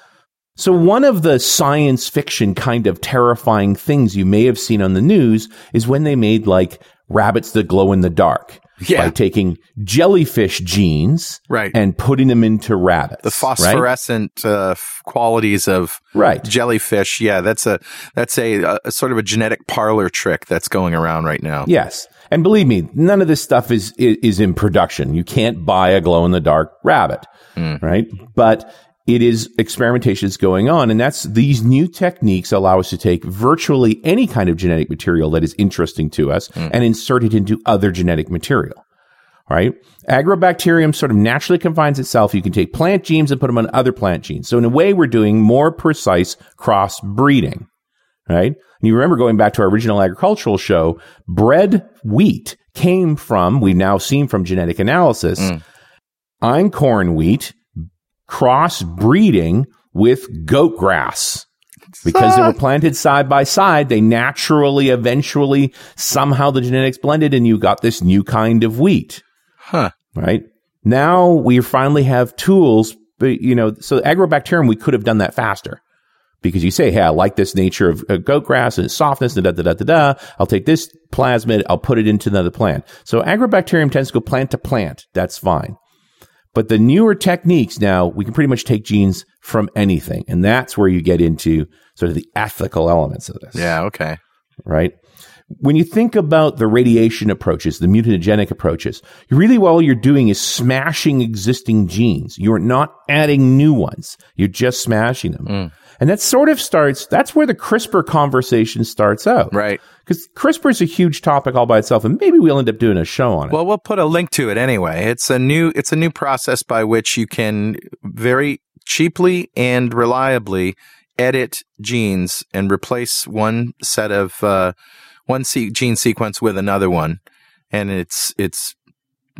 So one of the science fiction kind of terrifying things you may have seen on the news is when they made like rabbits that glow in the dark. Yeah. By taking jellyfish genes Right. and putting them into rabbits. the phosphorescent uh, qualities of Right. jellyfish. Yeah, that's a that's a, a sort of a genetic parlor trick that's going around right now. Yes. And believe me, none of this stuff is, is, is in production. You can't buy a glow in the dark rabbit, right? But it is experimentation is going on. And that's these new techniques allow us to take virtually any kind of genetic material that is interesting to us hmm. and insert it into other genetic material. Right? Agrobacterium sort of naturally confines itself. You can take plant genes and put them on other plant genes. So in a way, we're doing more precise cross breeding right? And you remember going back to our original agricultural show, bread wheat came from, we've now seen from genetic analysis, hmm. einkorn wheat cross breeding with goat grass. Because they were planted side by side, they naturally, eventually, somehow the genetics blended and you got this new kind of wheat Huh. right? Now we finally have tools, but you know, so agrobacterium, we could have done that faster because you say, Hey, I like this nature of uh, goat grass and its softness and da, da, da, da, da. I'll take this plasmid. I'll put it into another plant. So agrobacterium tends to go plant to plant. That's fine. But the newer techniques now, we can pretty much take genes from anything. And that's where you get into sort of the ethical elements of this Yeah. Okay. right? When you think about the radiation approaches, the mutagenic approaches, really all you're doing is smashing existing genes. You're not adding new ones. You're just smashing them. Mm. And that sort of starts, that's where the CRISPR conversation starts out. Right. Because CRISPR is a huge topic all by itself, and maybe we'll end up doing a show on it. Well, we'll put a link to it anyway. It's a new it's a new process by which you can very cheaply and reliably edit genes and replace one set of uh, one se- gene sequence with another one, and it's it's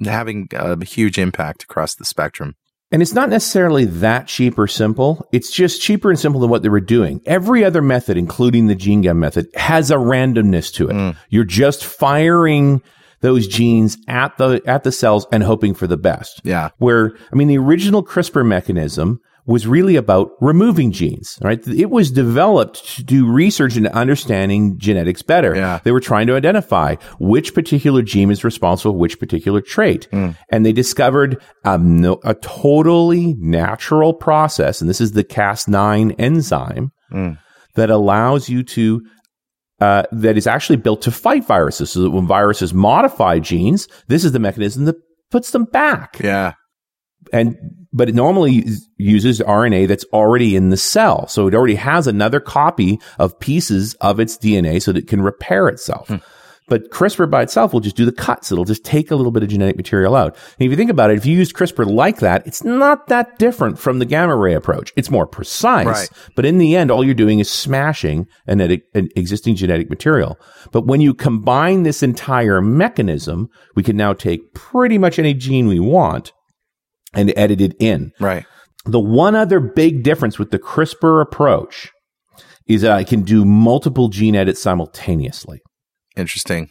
having a huge impact across the spectrum. And it's not necessarily that cheap or simple. It's just cheaper and simple than what they were doing. Every other method, including the gene gun method, has a randomness to it. Mm. You're just firing those genes at the, at the cells and hoping for the best. Yeah. Where, I mean, the original CRISPR mechanism was really about removing genes, right? It was developed to do research into understanding genetics better. Yeah. They were trying to identify which particular gene is responsible for which particular trait. And they discovered um, no, a totally natural process, and this is the Cas9 enzyme that allows you to uh, that is actually built to fight viruses. So that when viruses modify genes, this is the mechanism that puts them back. Yeah. And but it normally uses RNA that's already in the cell, so it already has another copy of pieces of its DNA so that it can repair itself. Hmm. But CRISPR by itself will just do the cuts. It'll just take a little bit of genetic material out. And if you think about it, if you use CRISPR like that, it's not that different from the gamma ray approach. It's more precise, Right. but in the end, all you're doing is smashing an, an existing genetic material. But when you combine this entire mechanism, we can now take pretty much any gene we want and edited in. Right. The one other big difference with the CRISPR approach is that I can do multiple gene edits simultaneously Interesting.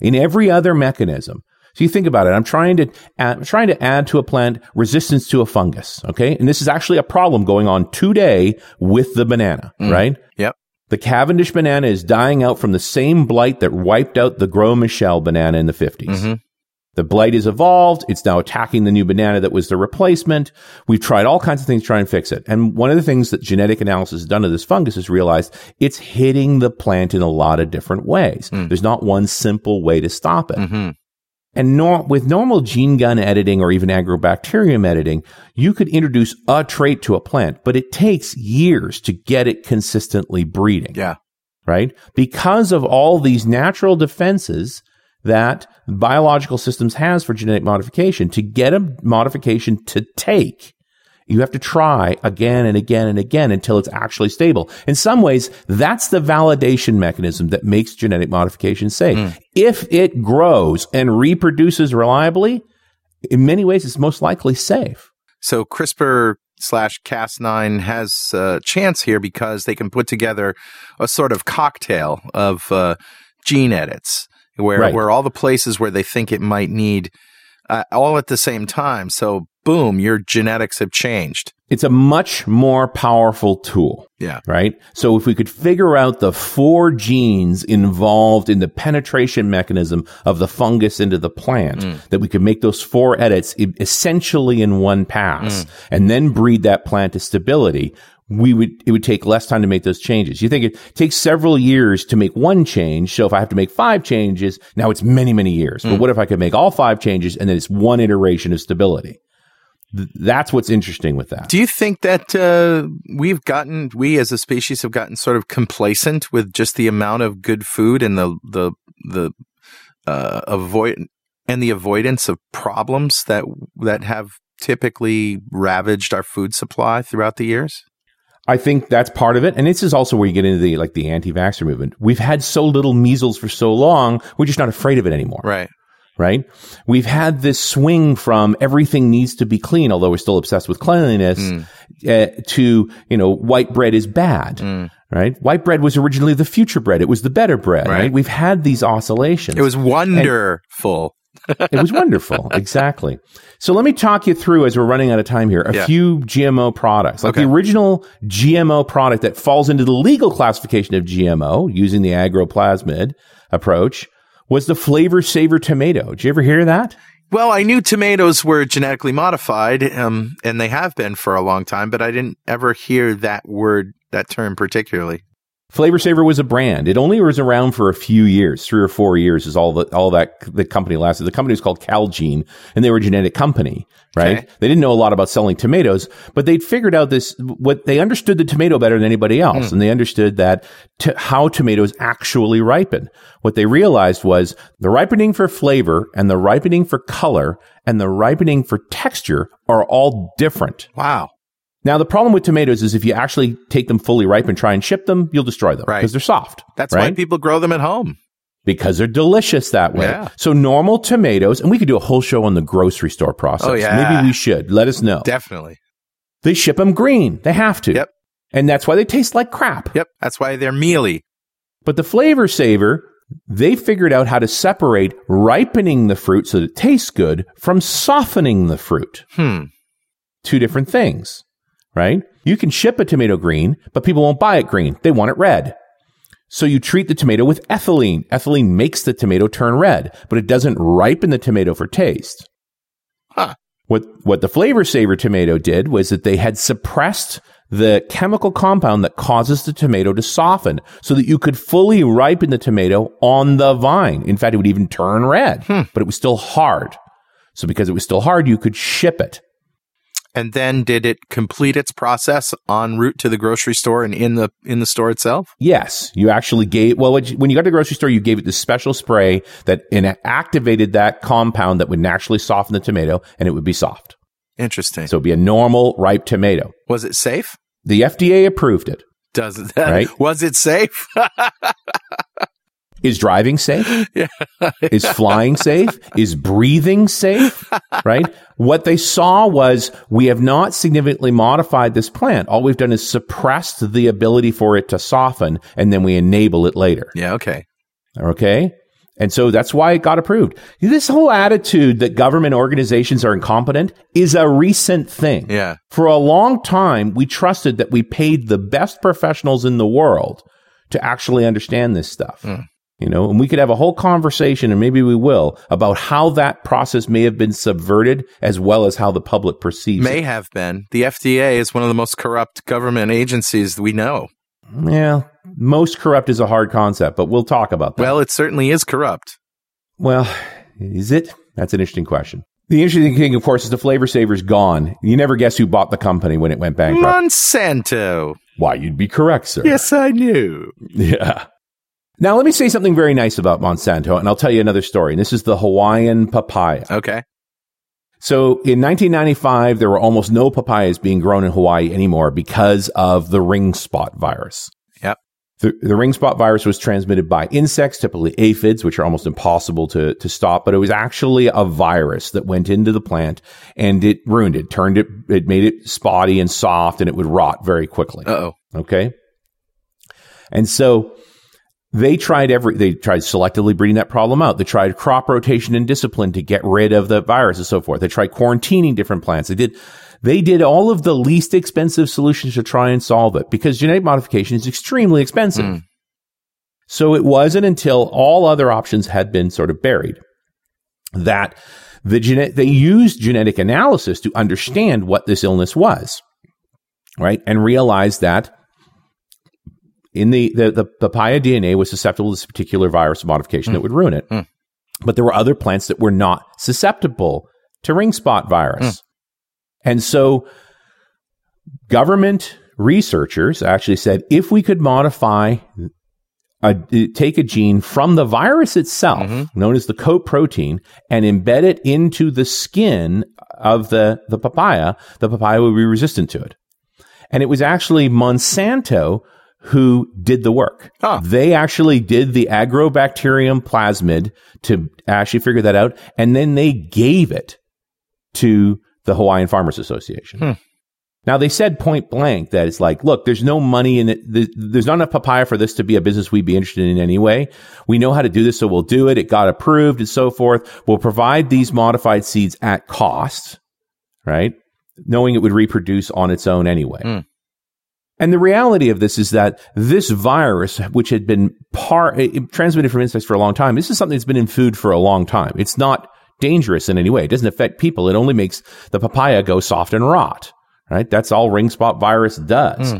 in every other mechanism. So you think about it. I'm trying to add, I'm trying to add to a plant resistance to a fungus. Okay, and this is actually a problem going on today with the banana. Mm. Right. Yep. The Cavendish banana is dying out from the same blight that wiped out the Gros Michel banana in the 50s. The blight is evolved. It's now attacking the new banana that was the replacement. We've tried all kinds of things to try and fix it. And one of the things that genetic analysis has done to this fungus is realized it's hitting the plant in a lot of different ways. Hmm. There's not one simple way to stop it. Mm-hmm. And nor- with normal gene gun editing or even agrobacterium editing, you could introduce a trait to a plant, but it takes years to get it consistently breeding Yeah. right? Because of all these natural defenses that biological systems has for genetic modification, to get a modification to take, you have to try again and again and again until it's actually stable. In some ways, that's the validation mechanism that makes genetic modification safe. If it grows and reproduces reliably, in many ways, it's most likely safe. So CRISPR slash Cas9 has a chance here because they can put together a sort of cocktail of uh, gene edits where, Right. where all the places where they think it might need uh, all at the same time. So boom, your genetics have changed. It's a much more powerful tool. Yeah. right? So if we could figure out the four genes involved in the penetration mechanism of the fungus into the plant, that we could make those four edits essentially in one pass and then breed that plant to stability. We would, it would take less time to make those changes. You think it takes several years to make one change. So if I have to make five changes, now it's many, many years. But what if I could make all five changes and then it's one iteration of stability? Th- That's what's interesting with that. Do you think that uh, we've gotten, we as a species have gotten sort of complacent with just the amount of good food and the the the uh, avoid and the avoidance of problems that that have typically ravaged our food supply throughout the years? I think that's part of it. And this is also where you get into the like the anti-vaxxer movement. We've had so little measles for so long, we're just not afraid of it anymore. Right. Right? We've had this swing from everything needs to be clean, although we're still obsessed with cleanliness, uh, to, you know, white bread is bad. Right? White bread was originally the future bread. It was the better bread. Right? Right. We've had these oscillations. It was wonderful. It was wonderful. exactly. So let me talk you through as we're running out of time here, a Yeah. few GMO products. Like Okay. the original GMO product that falls into the legal classification of GMO using the agroplasmid approach was the Flavr Savr tomato. Did you ever hear that? Well, I knew tomatoes were genetically modified, um, and they have been for a long time, but I didn't ever hear that word, that term particularly. Flavr Savr was a brand. It only was around for a few years, three or four years is all that all that the company lasted. The company was called Calgene and they were a genetic company, right? Okay. They didn't know a lot about selling tomatoes, but they'd figured out this, what they understood the tomato better than anybody else. Hmm. And they understood that to, how tomatoes actually ripen. What they realized was the ripening for flavor and the ripening for color and the ripening for texture are all different. Wow. Now, the problem with tomatoes is if you actually take them fully ripe and try and ship them, you'll destroy them Right. because they're soft. That's right? why people grow them at home. because they're delicious that way. Yeah. So normal tomatoes, and we could do a whole show on the grocery store process. Oh, yeah. Maybe we should. Let us know. Definitely. they ship them green. They have to. Yep. And that's why they taste like crap. Yep. That's why they're mealy. But the Flavr Savr, they figured out how to separate ripening the fruit so that it tastes good from softening the fruit. Hmm. Two different things, right? You can ship a tomato green, but people won't buy it green. They want it red. So you treat the tomato with ethylene. Ethylene makes the tomato turn red, but it doesn't ripen the tomato for taste. Huh. What, what the Flavr Savr tomato did was that they had suppressed the chemical compound that causes the tomato to soften so that you could fully ripen the tomato on the vine. In fact, it would even turn red, hmm. but it was still hard. So because it was still hard, you could ship it. And then did it complete its process en route to the grocery store and in the in the store itself? Yes, you actually gave, well, when you got to the grocery store, you gave it this special spray that activated that compound that would naturally soften the tomato and it would be soft. Interesting. So it'd be a normal ripe tomato. was it safe? The FDA approved it. Does it? Right. Was it safe? Is driving safe? Yeah. Is flying safe? Is breathing safe? Right? What they saw was we have not significantly modified this plant. All we've done is suppressed the ability for it to soften and then we enable it later. yeah. Okay. Okay. And so that's why it got approved. This whole attitude that government organizations are incompetent is a recent thing. Yeah. For a long time, we trusted that we paid the best professionals in the world to actually understand this stuff. Mm. You know, and we could have a whole conversation, and maybe we will, about how that process may have been subverted as well as how the public perceives May it. have been. The FDA is one of the most corrupt government agencies we know. Yeah, most corrupt is a hard concept, but we'll talk about that. Well, it certainly is corrupt. Well, is it? That's an interesting question. The interesting thing, of course, is the Flavr Savr's gone. You never guess who bought the company when it went bankrupt. Monsanto. Why, you'd be correct, sir. Yes, I knew. Yeah. Now, let me say something very nice about Monsanto, and I'll tell you another story. And this is the Hawaiian papaya. Okay. So in 1995, there were almost no papayas being grown in Hawaii anymore because of the ring spot virus. Yep. The, the ring spot virus was transmitted by insects, typically aphids, which are almost impossible to, to stop, but it was actually a virus that went into the plant and it ruined it, turned it, it made it spotty and soft and it would rot very quickly. Uh oh. Okay. And so they tried every, they tried selectively breeding that problem out. They tried crop rotation and discipline to get rid of the virus and so forth. They tried quarantining different plants. They did, they did all of the least expensive solutions to try and solve it because genetic modification is extremely expensive. Hmm. So it wasn't until all other options had been sort of buried that the genet- they used genetic analysis to understand what this illness was, right? And realized that in the, the, the papaya DNA was susceptible to this particular virus modification that hmm. would ruin it. Hmm. But there were other plants that were not susceptible to ring spot virus. Hmm. And so government researchers actually said if we could modify a, take a gene from the virus itself, mm-hmm. known as the coat protein, and embed it into the skin of the, the papaya, the papaya would be resistant to it. And it was actually Monsanto who did the work. Huh. They actually did the agrobacterium plasmid to actually figure that out. And then they gave it to the Hawaiian Farmers Association. Hmm. Now they said point blank that it's like, look, there's no money in it. There's not enough papaya for this to be a business we'd be interested in anyway. We know how to do this, so we'll do it. It got approved and so forth. We'll provide these modified seeds at cost, right? Knowing it would reproduce on its own anyway. Hmm. And the reality of this is that this virus, which had been par- transmitted from insects for a long time, this is something that's been in food for a long time. It's not dangerous in any way. It doesn't affect people. It only makes the papaya go soft and rot, right? That's all ring spot virus does. Hmm.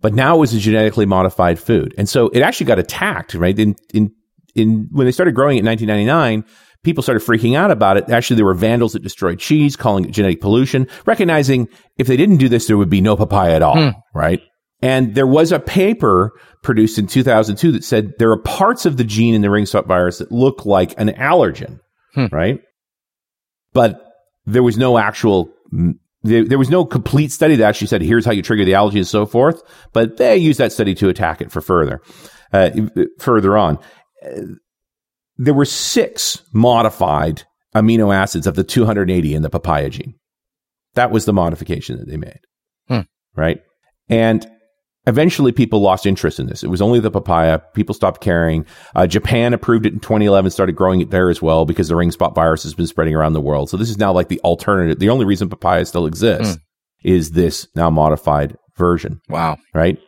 But now it was a genetically modified food. And so it actually got attacked, right? In, in, in, when they started growing it in 1999, people started freaking out about it. Actually, there were vandals that destroyed cheese, calling it genetic pollution, recognizing if they didn't do this, there would be no papaya at all, right? And there was a paper produced in 2002 that said there are parts of the gene in the ring virus that look like an allergen, right? But there was no actual, there, there was no complete study that actually said, here's how you trigger the allergy and so forth. But they used that study to attack it for further, uh, further on. There were six modified amino acids of the 280 in the papaya gene. That was the modification that they made. Hmm. Right. And eventually people lost interest in this. It was only the papaya. People stopped caring. Uh, Japan approved it in 2011, started growing it there as well because the ring spot virus has been spreading around the world. So this is now like the alternative, the only reason papaya still exists. is this now modified version, Wow. right?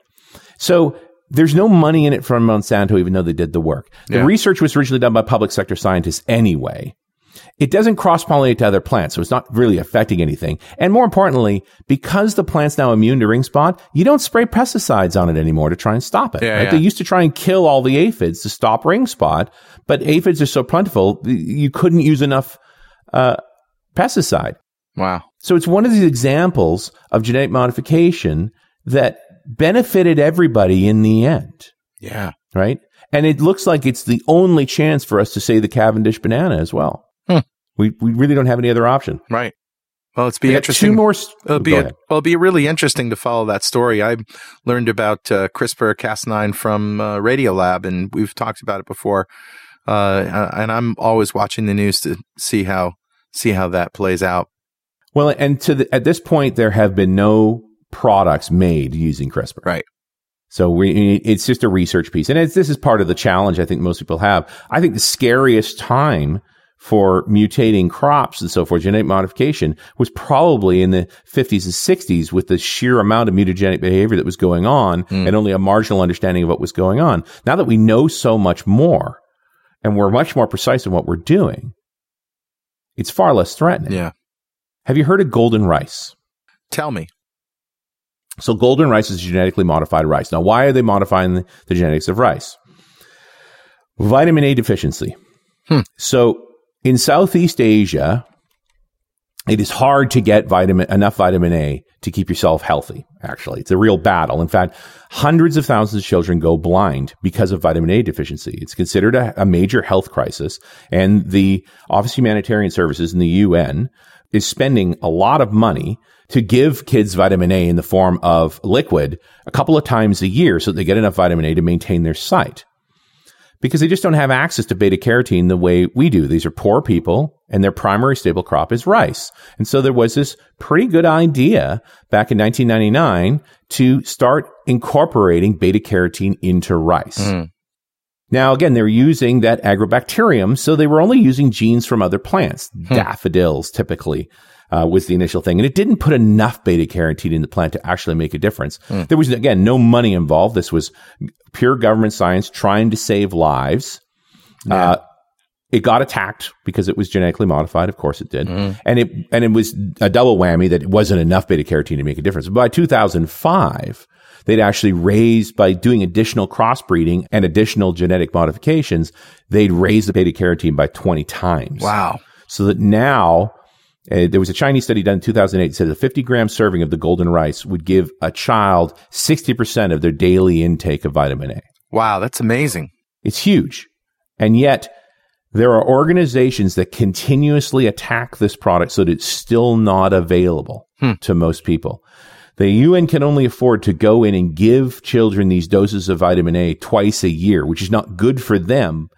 So there's no money in it from Monsanto, even though they did the work. The Yeah. research was originally done by public sector scientists anyway. It doesn't cross pollinate to other plants, so it's not really affecting anything. And more importantly, because the plant's now immune to ring spot, you don't spray pesticides on it anymore to try and stop it. Yeah, right? yeah. They used to try and kill all the aphids to stop ring spot, but aphids are so plentiful, you couldn't use enough uh, pesticide. Wow. So it's one of these examples of genetic modification that benefited everybody in the end, Yeah. right? And it looks like it's the only chance for us to say the Cavendish banana as well. Hmm. We we really don't have any other option. Right. Well, it's be interesting. Two more. s- It'll be a, well, it'll be really interesting to follow that story. I learned about uh, CRISPR Cas9 from uh, Radiolab, and we've talked about it before. Uh, and I'm always watching the news to see how see how that plays out. Well, and to the, at this point, there have been no products made using CRISPR. Right. So we, it's just a research piece, and it's, this is part of the challenge I think most people have. I think the scariest time for mutating crops and so forth, genetic modification, was probably in the 50s and 60s with the sheer amount of mutagenic behavior that was going on hmm. and only a marginal understanding of what was going on. Now that we know so much more and we're much more precise in what we're doing, it's far less threatening. Yeah. Have you heard of golden rice? Tell me. So golden rice is genetically modified rice. Now, why are they modifying the, the genetics of rice? Vitamin A deficiency. Hmm. So in Southeast Asia, it is hard to get vitamin enough vitamin A to keep yourself healthy. Actually, it's a real battle. In fact, hundreds of thousands of children go blind because of vitamin A deficiency. It's considered a, a major health crisis, and the Office of Humanitarian Services in the UN is spending a lot of money to give kids vitamin A in the form of liquid a couple of times a year so that they get enough vitamin A to maintain their sight because they just don't have access to beta carotene the way we do. These are poor people and their primary staple crop is rice. And so there was this pretty good idea back in 1999 to start incorporating beta carotene into rice. Mm. Now, again, they're using that agrobacterium, so they were only using genes from other plants, daffodils typically. Uh, was the initial thing. And it didn't put enough beta carotene in the plant to actually make a difference. There was, again, no money involved. This was pure government science trying to save lives. Uh, it got attacked because it was genetically modified. Of course it did. And it, and it was a double whammy that it wasn't enough beta carotene to make a difference. But by 2005, they'd actually raised by doing additional crossbreeding and additional genetic modifications, they'd raised the beta carotene by 20 times. Wow. So that now, uh, there was a Chinese study done in 2008 that said a 50 gram serving of the golden rice would give a child 60% of their daily intake of vitamin A. Wow. That's amazing. It's huge. And yet, there are organizations that continuously attack this product so that it's still not available Hmm. to most people. The UN can only afford to go in and give children these doses of vitamin A twice a year, which is not good for them.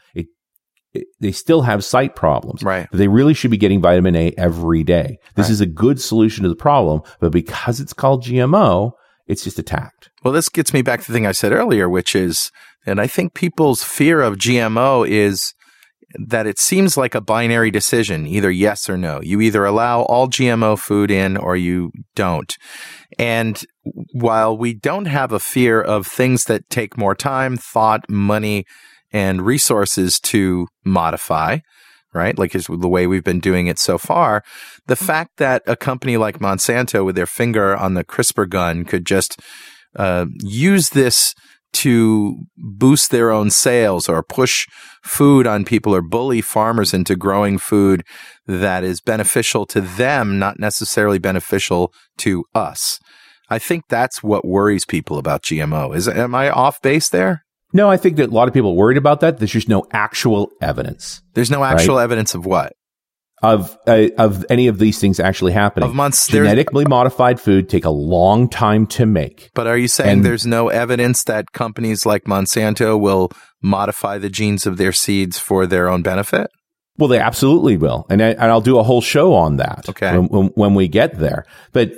They still have sight problems. Right. They really should be getting vitamin A every day. This is a good solution to the problem, but because it's called GMO, it's just attacked. Well, this gets me back to the thing I said earlier, which is, and I think people's fear of GMO is that it seems like a binary decision, either yes or no. You either allow all GMO food in or you don't. And while we don't have a fear of things that take more time, thought, money, and resources to modify, right? Like is the way we've been doing it so far. The fact that a company like Monsanto with their finger on the CRISPR gun could just uh, use this to boost their own sales or push food on people or bully farmers into growing food that is beneficial to them, not necessarily beneficial to us. I think that's what worries people about GMO. Is am I off base there? No, I think that a lot of people are worried about that. There's just no actual evidence. There's no actual evidence of what of uh, of any of these things actually happening. of months. Genetically modified food take a long time to make. But are you saying And- there's no evidence that companies like Monsanto will modify the genes of their seeds for their own benefit? Well, they absolutely will, and I, and I'll do a whole show on that. Okay. when, when, when we get there, but.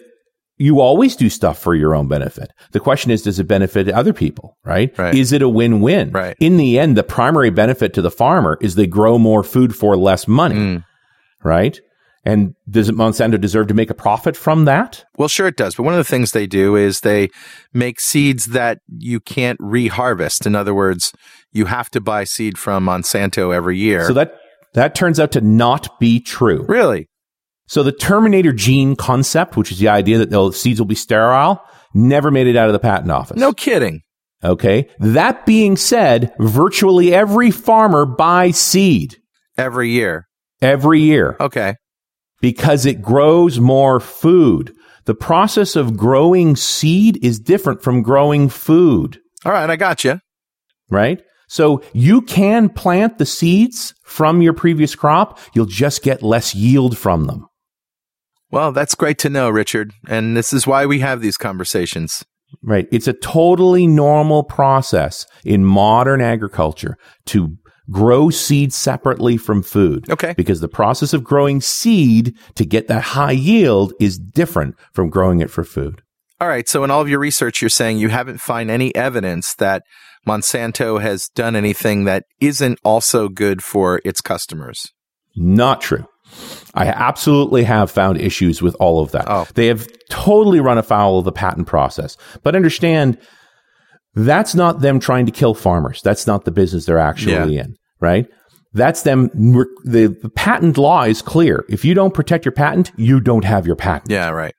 You always do stuff for your own benefit. The question is, does it benefit other people? Right? Right. Is it a win-win? Right. In the end, the primary benefit to the farmer is they grow more food for less money. Mm. right? And does Monsanto deserve to make a profit from that? Well, sure it does. But one of the things they do is they make seeds that you can't reharvest. In other words, you have to buy seed from Monsanto every year. So that that turns out to not be true. really? So the Terminator gene concept, which is the idea that the seeds will be sterile, never made it out of the patent office. No kidding. Okay. That being said, virtually every farmer buys seed Every year. every year Okay. because it grows more food. The process of growing seed is different from growing food, All right. I got you. right? So you can plant the seeds from your previous crop. You'll just get less yield from them. Well, that's great to know, Richard. And this is why we have these conversations. Right. It's a totally normal process in modern agriculture to grow seed separately from food. Okay. Because the process of growing seed to get that high yield is different from growing it for food. All right. So, in all of your research, you're saying you haven't found any evidence that Monsanto has done anything that isn't also good for its customers. Not true. I absolutely have found issues with all of that. Oh. They have totally run afoul of the patent process. But understand that's not them trying to kill farmers. That's not the business they're actually in, right? That's them. The, the patent law is clear. If you don't protect your patent, you don't have your patent Yeah, right.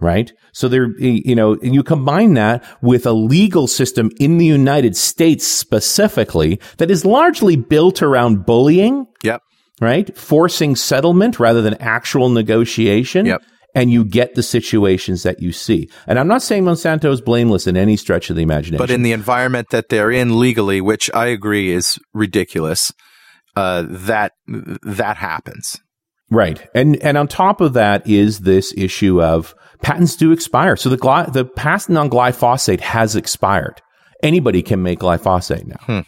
right? So there, you know, and you combine that with a legal system in the United States specifically that is largely built around bullying, Yep. Right? Forcing settlement rather than actual negotiation. Yep. And you get the situations that you see. And I'm not saying Monsanto is blameless in any stretch of the imagination. But in the environment that they're in legally, which I agree is ridiculous, uh, that that happens. Right. And and on top of that is this issue of patents do expire. So the gly- the patent on glyphosate has expired. Anybody can make glyphosate now. Hmm.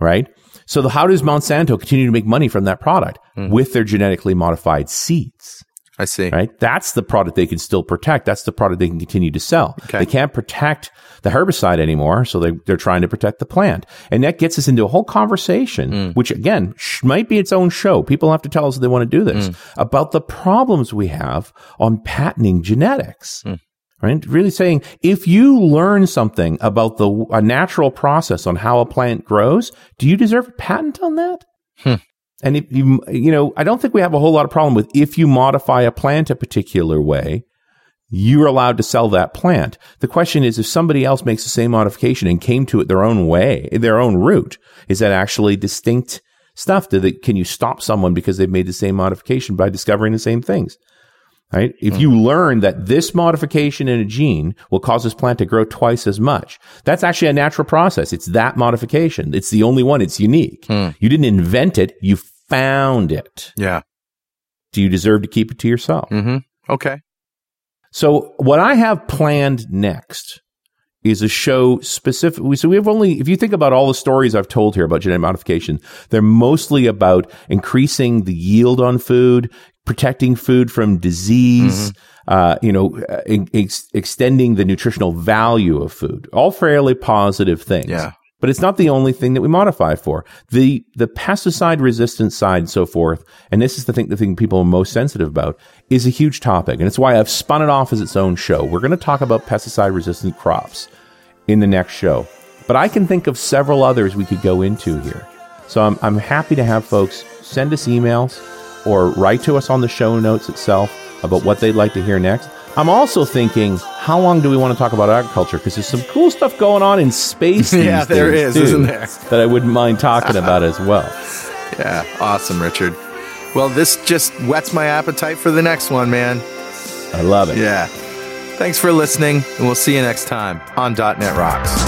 Right? So the, how does Monsanto continue to make money from that product Hmm. with their genetically modified seeds? I see. Right? That's the product they can still protect. That's the product they can continue to sell. Okay. They can't protect the herbicide anymore, so they, they're trying to protect the plant. And that gets us into a whole conversation, Hmm. which again sh- might be its own show. People have to tell us if they want to do this Hmm. about the problems we have on patenting genetics. Hmm. Right? Really saying if you learn something about the a natural process on how a plant grows, do you deserve a patent on that? Hmm. And if you, you know, I don't think we have a whole lot of problem with if you modify a plant a particular way, you're allowed to sell that plant. The question is if somebody else makes the same modification and came to it their own way, their own route, is that actually distinct stuff? They, can you stop someone because they've made the same modification by discovering the same things? Right? If you learn that this modification in a gene will cause this plant to grow twice as much, that's actually a natural process. It's that modification. It's the only one. It's unique. Hmm. You didn't invent it. You found it. Yeah. Do you deserve to keep it to yourself? Mm-hmm. Okay. So what I have planned next is a show specifically. So we have only, if you think about all the stories I've told here about genetic modification, they're mostly about increasing the yield on food, protecting food from disease, uh, you know, uh, ex- extending the nutritional value of food. All fairly positive things. Yeah. But it's not the only thing that we modify for. The the pesticide resistant side and so forth, and this is the thing the thing people are most sensitive about, is a huge topic. And it's why I've spun it off as its own show. We're gonna talk about pesticide resistant crops in the next show. But I can think of several others we could go into here. So I'm I'm happy to have folks send us emails or write to us on the show notes itself about what they'd like to hear next. I'm also thinking, how long do we want to talk about agriculture? Because there's some cool stuff going on in space. Yeah, there is, too, isn't there? That I wouldn't mind talking about as well. Yeah. Awesome, Richard. Well, this just whets my appetite for the next one, man. I love it. Yeah. Thanks for listening, and we'll see you next time on .NET Rocks.